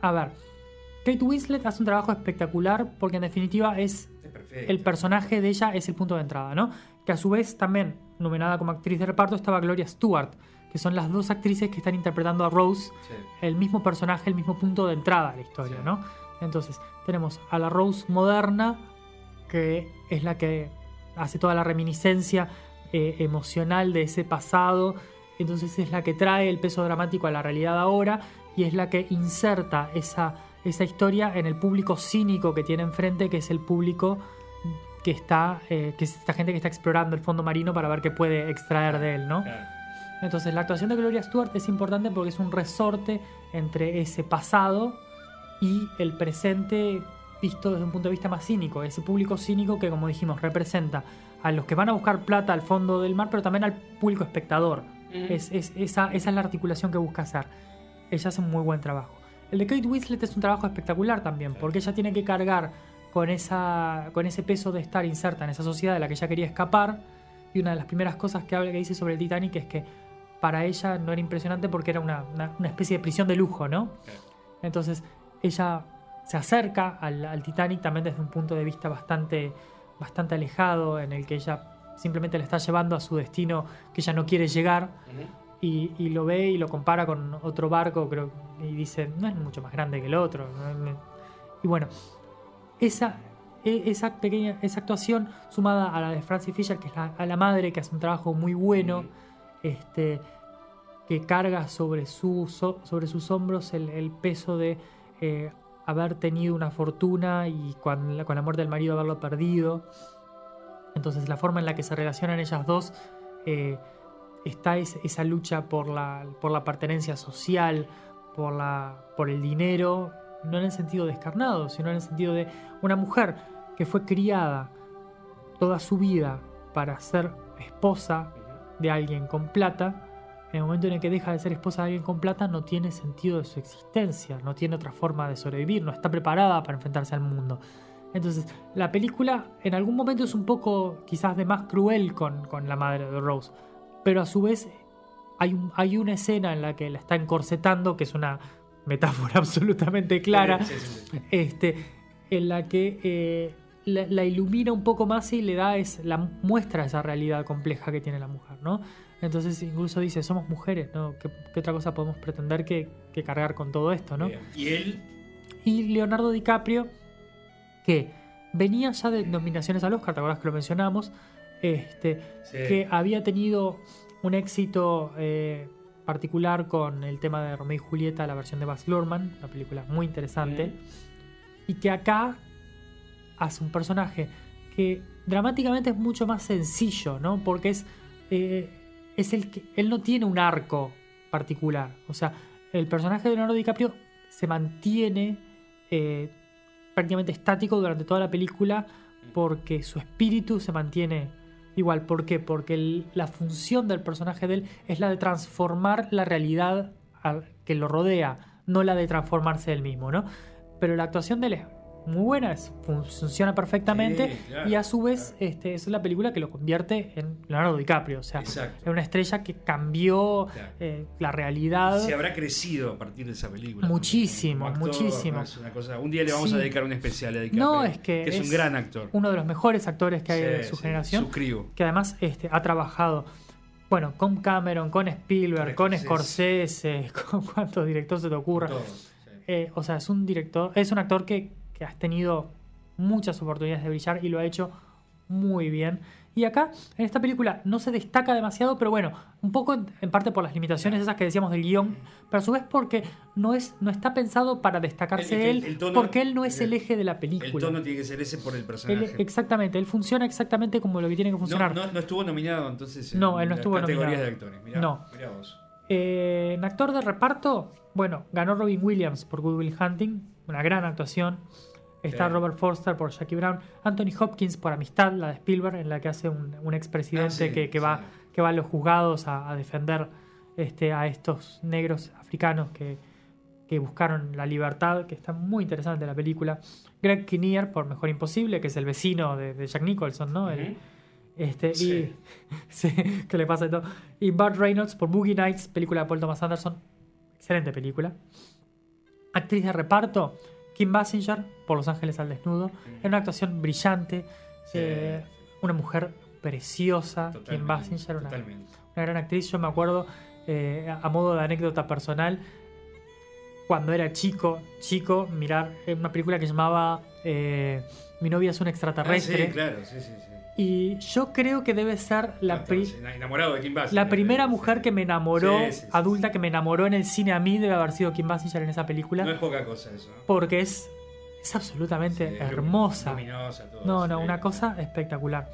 a ver, Kate Winslet hace un trabajo espectacular porque en definitiva es Es perfecto. el personaje de ella es el punto de entrada, ¿no? Que a su vez también, nominada como actriz de reparto, estaba Gloria Stewart, que son las dos actrices que están interpretando a Rose, Sí. el mismo personaje, el mismo punto de entrada a la historia, Sí. ¿no? Entonces, tenemos a la Rose moderna, que es la que hace toda la reminiscencia eh, emocional de ese pasado, entonces es la que trae el peso dramático a la realidad ahora y es la que inserta esa, esa historia en el público cínico que tiene enfrente, que es el público que está, eh, que es esta gente que está explorando el fondo marino para ver qué puede extraer de él, ¿no? Entonces la actuación de Gloria Stewart es importante porque es un resorte entre ese pasado y el presente visto desde un punto de vista más cínico, ese público cínico que como dijimos representa a los que van a buscar plata al fondo del mar, pero también al público espectador. es, es- esa, esa es la articulación que busca hacer. Ella hace un muy buen trabajo. El de Kate Winslet es un trabajo espectacular también, porque ella tiene que cargar con, esa, con ese peso de estar inserta en esa sociedad de la que ella quería escapar. Y una de las primeras cosas que habla que dice sobre el Titanic es que para ella no era impresionante porque era una, una- una especie de prisión de lujo, ¿no? Entonces ella se acerca al, al Titanic también desde un punto de vista bastante, bastante alejado, en el que ella simplemente le está llevando a su destino que ella no quiere llegar y, y lo ve y lo compara con otro barco, creo, y dice, no es mucho más grande que el otro. Y bueno, esa, e- esa pequeña esa actuación sumada a la de Francis Fisher, que es la, a la madre, que hace un trabajo muy bueno, este, que carga sobre, su, so- sobre sus hombros el, el peso de eh, haber tenido una fortuna y con la, con la muerte del marido haberlo perdido. Entonces la forma en la que se relacionan ellas dos eh, está es- esa lucha por la, por la pertenencia social, por, la, por el dinero, no en el sentido descarnado, sino en el sentido de una mujer que fue criada toda su vida para ser esposa de alguien con plata, en el momento en el que deja de ser esposa de alguien con plata no tiene sentido de su existencia, no tiene otra forma de sobrevivir, no está preparada para enfrentarse al mundo. Entonces, la película en algún momento es un poco quizás de más cruel con, con la madre de Rose, pero a su vez hay, un- hay una escena en la que la está encorsetando, que es una metáfora (laughs) absolutamente clara, Sí, sí, sí. este, en la que eh, la, la ilumina un poco más y le da es, la muestra esa realidad compleja que tiene la mujer, ¿no? Entonces incluso dice, somos mujeres, ¿no? ¿Qué, qué otra cosa podemos pretender que, que cargar con todo esto, ¿no? Y él, Y Leonardo DiCaprio, que venía ya de nominaciones al Oscar, ¿te acuerdas que lo mencionamos? Este, Sí. que había tenido un éxito eh, particular con el tema de Romeo y Julieta, la versión de Baz Luhrmann, una película muy interesante, y que acá hace un personaje que dramáticamente es mucho más sencillo, ¿no? Porque es, eh, es el que él no tiene un arco particular, o sea, el personaje de Leonardo DiCaprio se mantiene eh, prácticamente estático durante toda la película porque su espíritu se mantiene igual. ¿Por qué? Porque la función del personaje de él es la de transformar la realidad al- que lo rodea, no la de transformarse él mismo, ¿no? Pero la actuación de él es muy buena, es- fun- funciona perfectamente Sí, claro, y a su vez claro. este, es la película que lo convierte en Leonardo DiCaprio, o sea, Exacto. es una estrella que cambió Claro. eh, la realidad. se habrá crecido a partir de esa película. Muchísimo, actor, muchísimo. ¿no? Es una cosa, un día le vamos Sí. a dedicar un especial a DiCaprio. No, es que es, un gran actor. Uno de los mejores actores que hay de su generación. Su crew. que además este, ha trabajado con con Cameron, con Spielberg, Con Scorsese. Scorsese, (laughs) con cuántos directores se te ocurra. Todos, sí. Eh, o sea, es un director, es un actor que, que has tenido muchas oportunidades de brillar y lo ha hecho muy bien. Y acá, en esta película, no se destaca demasiado, pero bueno, un poco en, parte por las limitaciones esas que decíamos del guion, pero a su vez porque no, es, no está pensado para destacarse El- el- él, el tono- porque él no es el el- eje de la El película. tono tiene que ser ese por el Él- personaje. exactamente, él funciona exactamente como lo que tiene que no, funcionar. no, no estuvo nominado entonces en No, él no las estuvo categorías nominado. de actores. Mirá, No. mirá vos. Eh, en actor de reparto, bueno, ganó Robin Williams por Good Will Hunting, una gran actuación. Está Sí. Robert Forster por Jackie Brown, Anthony Hopkins por Amistad, la de Spielberg, en la que hace un, un expresidente Ah, sí, que, que va, sí. que va a los juzgados a, a defender este, a estos negros africanos que, que buscaron la libertad, que está muy interesante la película. Greg Kinnear por Mejor Imposible, que es el vecino de, de Jack Nicholson, ¿no? El- Ujú. este, Sí. y (laughs) sí, que le pasa de todo. Y Burt Reynolds por Boogie Nights, película de Paul Thomas Anderson. Excelente película. Actriz de reparto, Kim Basinger por Los Ángeles al Desnudo. Es una actuación brillante. Sí. eh, una mujer preciosa. Kim Basinger, una, gran actriz. Yo me acuerdo, eh, a modo de anécdota personal, cuando era chico, chico, mirar una película que llamaba eh, Mi novia es un Ah, extraterrestre. sí, claro, sí, sí, sí. Y yo creo que debe ser la, pri- enamorado de Kim Basinger. la primera mujer que me enamoró, Sí, sí, sí, adulta que me enamoró en el cine a mí, debe haber sido Kim Basinger en esa película. No es poca cosa eso. porque es, es absolutamente hermosa. luminosa, todo, No, no, una cosa espectacular.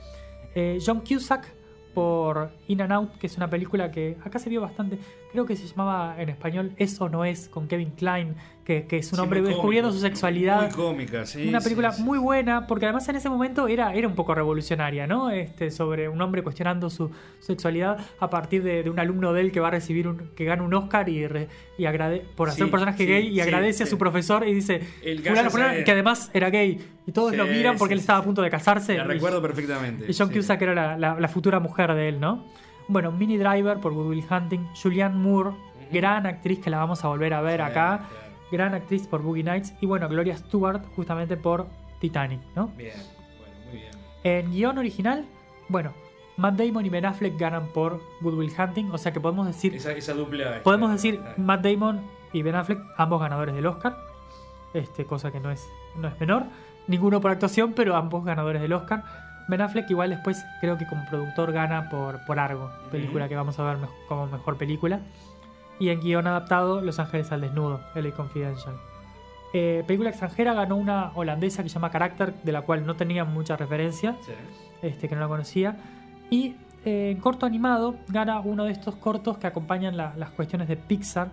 Eh, John Cusack por In and Out, que es una película que acá se vio bastante, creo que se llamaba en español Es o no es, con Kevin Klein, que, que es un Sí, hombre descubriendo cómico, su sexualidad. Muy cómica, sí. una película sí. muy buena, porque además en ese momento era, era un poco revolucionaria, ¿no? Este, sobre un hombre cuestionando su sexualidad a partir de, de un alumno de él que va a recibir un, que gana un Oscar y, re- y agrade, por hacer un personaje gay y agradece a su profesor y dice El fulano, gracias fulano", a él. que además era gay y todos lo miran porque él estaba a punto de casarse. La y- recuerdo perfectamente. y John. Cusack era la, la- la futura mujer de él, ¿no? Bueno, Minnie Driver por Good Will Hunting, Julianne Moore, gran actriz que la vamos a volver a ver acá. Gran actriz por Boogie Nights, y bueno, Gloria Stewart justamente por Titanic, ¿no? Bien, bueno, muy bien. En guion original, bueno, Matt Damon y Ben Affleck ganan por Good Will Hunting, o sea que podemos decir, Esa, esa dupla. podemos decir Matt Damon y Ben Affleck, ambos ganadores del Oscar, este, cosa que no es, no es menor, ninguno por actuación, pero ambos ganadores del Oscar. Ben Affleck igual después creo que como productor gana por, por Argo, película que vamos a ver como mejor película. Y en guion adaptado, Los Ángeles al Desnudo, LA Confidential. Eh, película extranjera ganó una holandesa que se llama Character, de la cual no tenía mucha referencia Sí. este, que no la conocía. Y eh, en corto animado gana uno de estos cortos que acompañan la- las cuestiones de Pixar,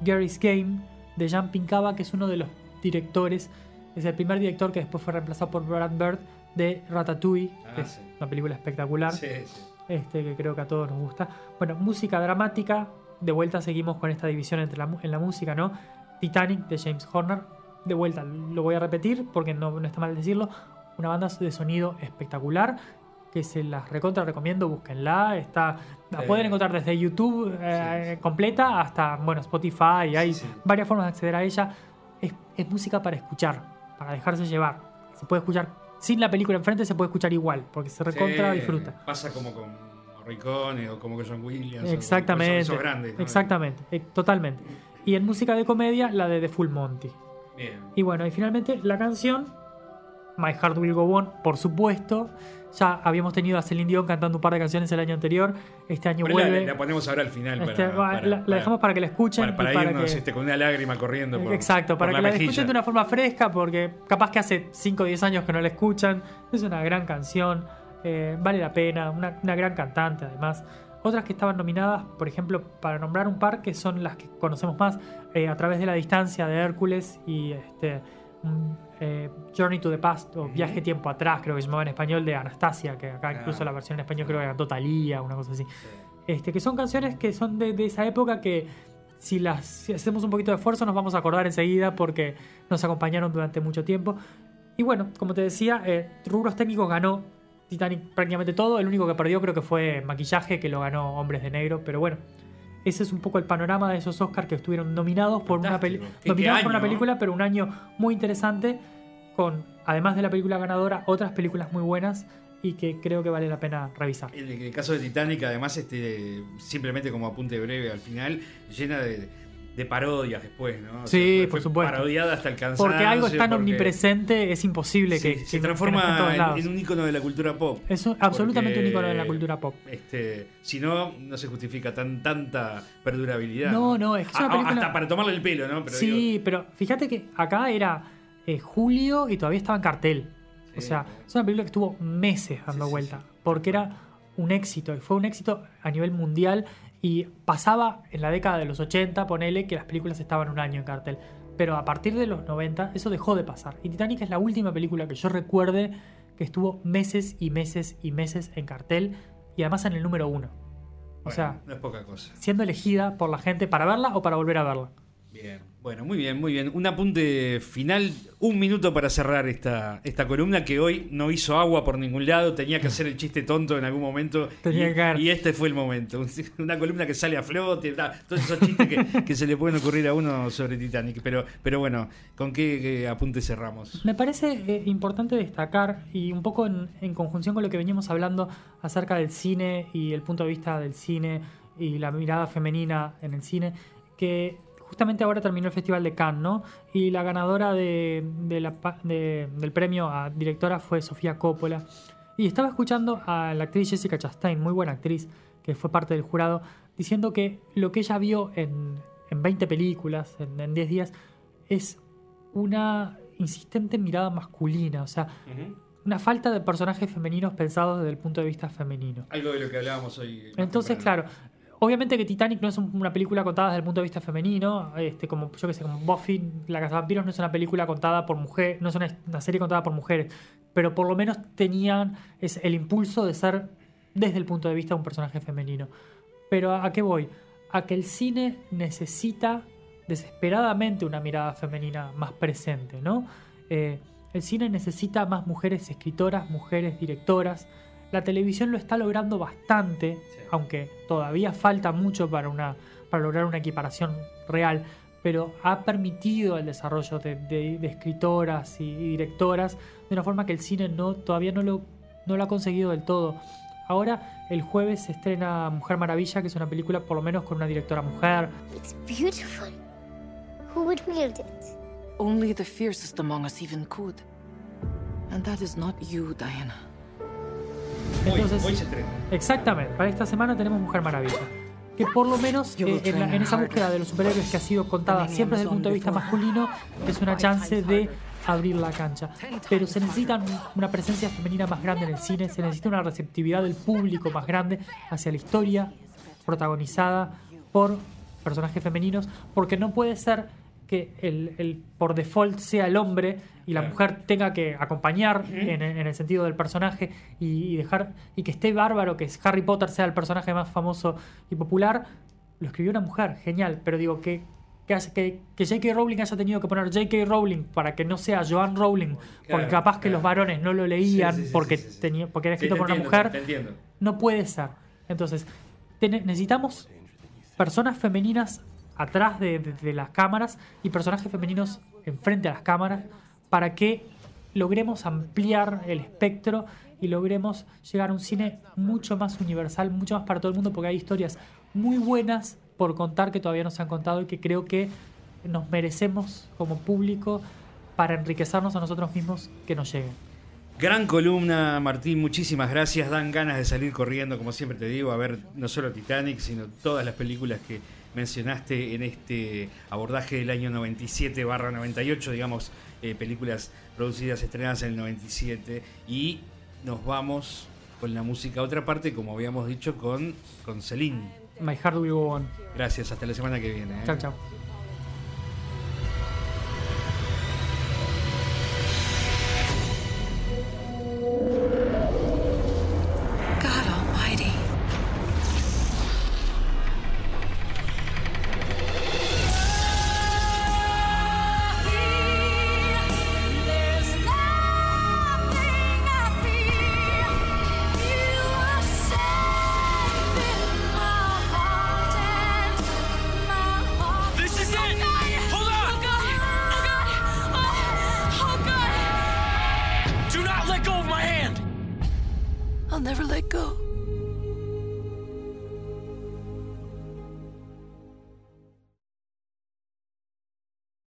Gary's Game, de Jean Pinkava, que es uno de los directores, es el primer director que después fue reemplazado por Brad Bird de Ratatouille, que Ah, es sí. una película espectacular, Sí, sí. este, que creo que a todos nos gusta. Bueno, música dramática, de vuelta seguimos con esta división entre la, en la música, ¿no? Titanic de James Horner, de vuelta lo voy a repetir porque no, no está mal decirlo, una banda de sonido espectacular que se las recontra recomiendo, búsquenla, está, la Sí. pueden encontrar desde YouTube eh, Sí, completa hasta, bueno, Spotify, hay Sí, varias formas de acceder a ella, es, es música para escuchar, para dejarse llevar. Se puede escuchar sin la película enfrente, se puede escuchar igual, porque se recontra disfruta. Pasa como con Morricone o como con John Williams. o Exactamente. esos grandes. ¿no? Exactamente, eh, totalmente. Y en música de comedia, la de The Full Monty. Bien. Y bueno, y finalmente la canción My Heart Will Go On, por supuesto. Ya habíamos tenido a Celine Dion cantando un par de canciones el año anterior. Este año Pero la, vuelve. la ponemos ahora al final. Para, Este, para- la, la para- dejamos para que la escuchen. Para, para y para irnos que, este, con una lágrima corriendo. Por, Exacto, para por que la, mejilla. escuchen de una forma fresca, porque capaz que hace 5 o 10 años que no la escuchan. Es una gran canción, eh, vale la pena, una, una gran cantante además. Otras que estaban nominadas, por ejemplo, para nombrar un par que son las que conocemos más, eh, a través de la distancia de Hércules y este eh, Journey to the Past o Viaje Tiempo Atrás, creo que se llamaba en español, de Anastasia, que acá incluso la versión en español creo que cantó Thalía, una cosa así. Este, que son canciones que son de, de esa época que si las si hacemos un poquito de esfuerzo nos vamos a acordar enseguida porque nos acompañaron durante mucho tiempo. Y bueno, como te decía, eh, rubros técnicos ganó Titanic prácticamente todo. El único que perdió creo que fue maquillaje, que lo ganó Hombres de Negro. Pero bueno, ese es un poco el panorama de esos Oscars que estuvieron nominados por una. ¿Qué- nominados qué por una película, pero un año muy interesante con, además de la película ganadora, otras películas muy buenas y que creo que vale la pena revisar. En el caso de Titanic, además, este simplemente como apunte breve al final, llena de, de parodias después, ¿no? O Sí, fue- por supuesto. Parodiada hasta el cansancio. Porque algo es tan porque- omnipresente, es imposible sí, que, se que transforma en, un icono de la cultura pop. Es un- absolutamente un icono de la cultura pop. Este, si no, no se justifica tan, tanta perdurabilidad. No, no, es que es una Ah, película- Hasta para tomarle el pelo, ¿no? Pero sí, digo, pero fíjate que acá era eh, julio y todavía estaba en cartel. O sea, es una película que estuvo meses dando vuelta. Porque era un éxito. Y fue un éxito a nivel mundial. Y pasaba en la década de los 80, ponele, que las películas estaban un año en cartel. Pero a partir de los 90, eso dejó de pasar. Y Titanic es la última película que yo recuerde que estuvo meses y meses y meses en cartel. Y además en el número uno. O sea, no es poca cosa. siendo elegida por la gente para verla o para volver a verla. Bien, bueno, muy bien, muy bien. Un apunte final, un minuto para cerrar esta, esta columna que hoy no hizo agua por ningún lado, tenía que hacer el chiste tonto en algún momento Tenía y, que y este fue el momento. Una columna que sale a flote, da, todos esos chistes que, (laughs) que se le pueden ocurrir a uno sobre Titanic. Pero, pero bueno, ¿con qué, qué apunte cerramos? Me parece eh, importante destacar, y un poco en, en conjunción con lo que veníamos hablando acerca del cine y el punto de vista del cine y la mirada femenina en el cine, que justamente ahora terminó el Festival de Cannes, ¿no? Y la ganadora de, de la pa- de- del premio a directora fue Sofía Coppola. Y estaba escuchando a la actriz Jessica Chastain, muy buena actriz, que fue parte del jurado, diciendo que lo que ella vio en, en 20 películas, en, en 10 días, es una insistente mirada masculina, o sea, una falta de personajes femeninos pensados desde el punto de vista femenino. Algo de lo que hablábamos hoy. Entonces, claro, obviamente que Titanic no es un- una película contada desde el punto de vista femenino, este, como yo que sé, como Buffy, La Casa de Vampiros no es una película contada por mujeres, no es una, serie contada por mujeres, pero por lo menos tenían el impulso de ser desde el punto de vista de un personaje femenino. Pero ¿a qué voy? A que el cine necesita desesperadamente una mirada femenina más presente, ¿no? Eh, el cine necesita más mujeres escritoras, mujeres directoras. La televisión lo está logrando bastante, aunque todavía falta mucho para, una, para lograr una equiparación real, pero ha permitido el desarrollo de, de- de escritoras y, y directoras de una forma que el cine no, todavía no lo, no lo ha conseguido del todo. Ahora, el jueves se estrena Mujer Maravilla, que es una película por lo menos con una directora mujer. It's beautiful. Who would wield it? Only the fiercest among us even could. And that is not you, Diana. Hoy, se estrena. Exactamente, para esta semana tenemos Mujer Maravilla. Que por lo menos eh, en, la- en esa búsqueda de los superhéroes que ha sido contada siempre desde el punto de vista masculino, es una chance de abrir la cancha. Pero se necesita una presencia femenina más grande en el cine, se necesita una receptividad del público más grande hacia la historia protagonizada por personajes femeninos, porque no puede ser que el, el por default sea el hombre y la mujer tenga que acompañar en, en el sentido del personaje y, y dejar y que esté bárbaro que Harry Potter sea el personaje más famoso y popular lo escribió una mujer genial pero digo que que, hace- que, que J.K. Rowling haya tenido que poner J.K. Rowling para que no sea Joan Rowling porque Claro, capaz que los varones no lo leían Sí, sí, sí, porque tenía porque era escrito por una mujer no puede ser. Entonces, necesitamos personas femeninas atrás de, las cámaras y personajes femeninos enfrente a las cámaras para que logremos ampliar el espectro y logremos llegar a un cine mucho más universal, mucho más para todo el mundo, porque hay historias muy buenas por contar que todavía no se han contado y que creo que nos merecemos como público para enriquecernos a nosotros mismos que nos lleguen. Gran columna, Martín, muchísimas gracias. Dan ganas de salir corriendo, como siempre te digo, a ver no solo Titanic, sino todas las películas que mencionaste en este abordaje del año 97 barra 98, digamos, eh, películas producidas, estrenadas en el 97. Y nos vamos con la música a otra parte, como habíamos dicho, con, con Celine. My Heart Will Go On. Gracias, hasta la semana que viene. ¿eh? Chao,